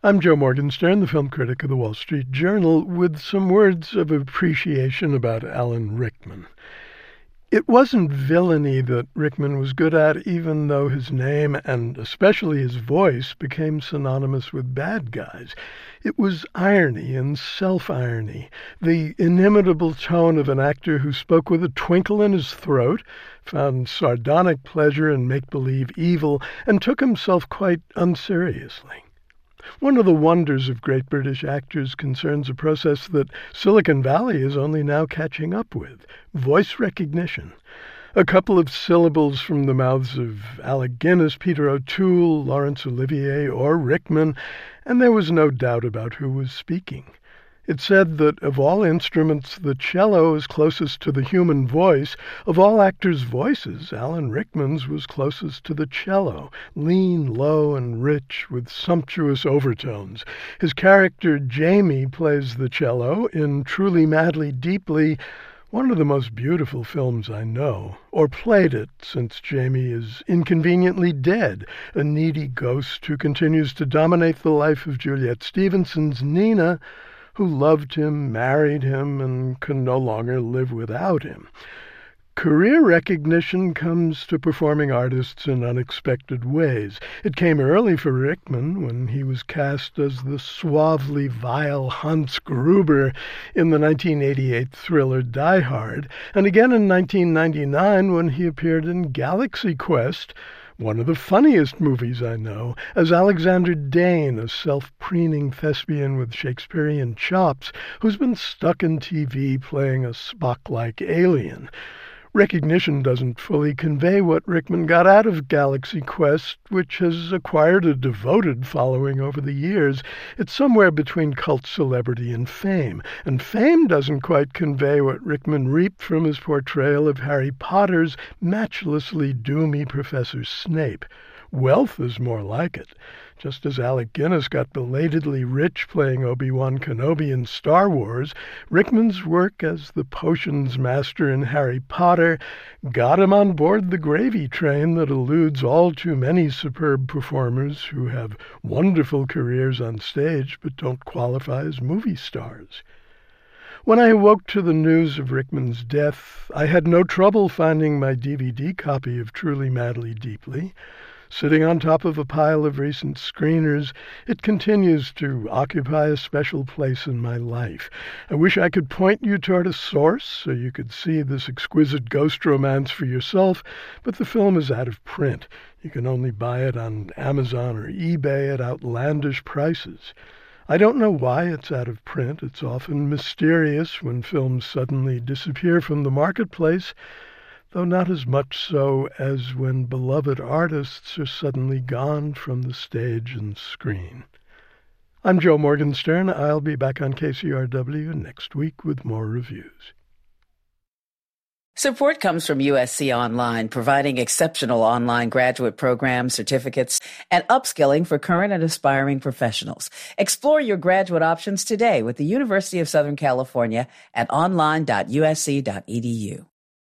I'm Joe Morgenstern, the film critic of the Wall Street Journal, with some words of appreciation about Alan Rickman. It wasn't villainy that Rickman was good at, even though his name and especially his voice became synonymous with bad guys. It was irony and self irony, the inimitable tone of an actor who spoke with a twinkle in his throat, found sardonic pleasure in make believe evil, and took himself quite unseriously. One of the wonders of great British actors concerns a process that Silicon Valley is only now catching up with voice recognition. A couple of syllables from the mouths of Alec Guinness, Peter O'Toole, Laurence Olivier, or Rickman, and there was no doubt about who was speaking. It said that of all instruments, the cello is closest to the human voice. Of all actors' voices, Alan Rickman's was closest to the cello, lean, low, and rich, with sumptuous overtones. His character, Jamie, plays the cello in Truly Madly Deeply, one of the most beautiful films I know, or played it, since Jamie is inconveniently dead, a needy ghost who continues to dominate the life of Juliet Stevenson's Nina, who loved him, married him, and can no longer live without him. Career recognition comes to performing artists in unexpected ways. It came early for Rickman when he was cast as the suavely vile Hans Gruber in the 1988 thriller Die Hard, and again in 1999 when he appeared in Galaxy Quest, one of the funniest movies I know, as Alexander Dane, a self-preening thespian with Shakespearean chops, who's been stuck in TV playing a Spock-like alien. Recognition doesn't fully convey what Rickman got out of Galaxy Quest, which has acquired a devoted following over the years. It's somewhere between cult celebrity and fame, and fame doesn't quite convey what Rickman reaped from his portrayal of Harry Potter's matchlessly doomy Professor Snape. Wealth is more like it. Just as Alec Guinness got belatedly rich playing Obi-Wan Kenobi in Star Wars, Rickman's work as the potions master in Harry Potter got him on board the gravy train that eludes all too many superb performers who have wonderful careers on stage but don't qualify as movie stars. When I awoke to the news of Rickman's death, I had no trouble finding my DVD copy of Truly Madly Deeply. Sitting on top of a pile of recent screeners, it continues to occupy a special place in my life. I wish I could point you toward a source so you could see this exquisite ghost romance for yourself, but the film is out of print. You can only buy it on Amazon or eBay at outlandish prices. I don't know why it's out of print. It's often mysterious when films suddenly disappear from the marketplace though not as much so as when beloved artists are suddenly gone from the stage and screen. I'm Joe Morgenstern. I'll be back on KCRW next week with more reviews. Support comes from USC Online, providing exceptional online graduate programs, certificates, and upskilling for current and aspiring professionals. Explore your graduate options today with the University of Southern California at online.usc.edu.